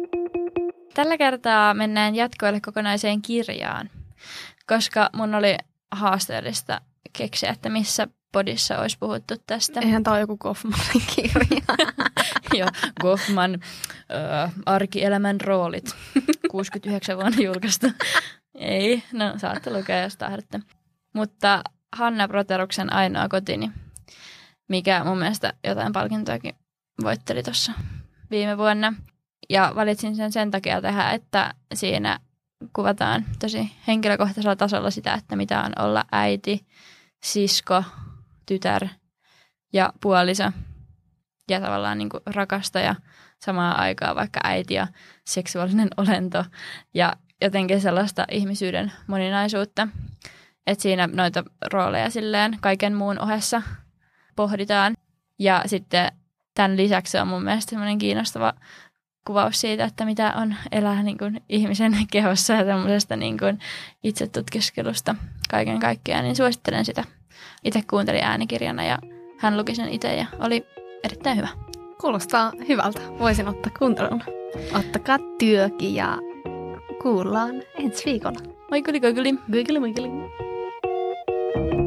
Tällä kertaa mennään jatkoille kokonaiseen kirjaan, koska mun oli haasteellista keksiä, että missä podissa olisi puhuttu tästä. Eihän tää ole joku Goffmanin kirja. [laughs] Joo, Goffman, arkielämän roolit, [laughs] 69 vuonna julkaistu. Ei, no saatte lukea, jos tahdotte. Mutta Hanna Proteruksen ainoa kotini, mikä mun mielestä jotain palkintoakin voitteli tuossa viime vuonna. Ja valitsin sen sen takia tehdä, että siinä kuvataan tosi henkilökohtaisella tasolla sitä, että mitä on olla äiti, sisko, tytär ja puoliso ja tavallaan niin rakastaja samaan aikaan vaikka äiti ja seksuaalinen [laughs] olento ja jotenkin sellaista ihmisyyden moninaisuutta. Että siinä noita rooleja silleen kaiken muun ohessa pohditaan. Ja sitten tämän lisäksi on mun mielestä semmoinen kiinnostava kuvaus siitä, että mitä on elää niin kuin ihmisen kehossa ja tämmöisestä niin kuin itsetutkiskelusta kaiken kaikkiaan, niin suosittelen sitä. Itse kuuntelin äänikirjana ja hän luki sen itse ja oli erittäin hyvä. Kuulostaa hyvältä. Voisin ottaa kuuntelun. Ottakaa työkin ja kuullaan ensi viikolla. Moi kuli, kuli. Google, google.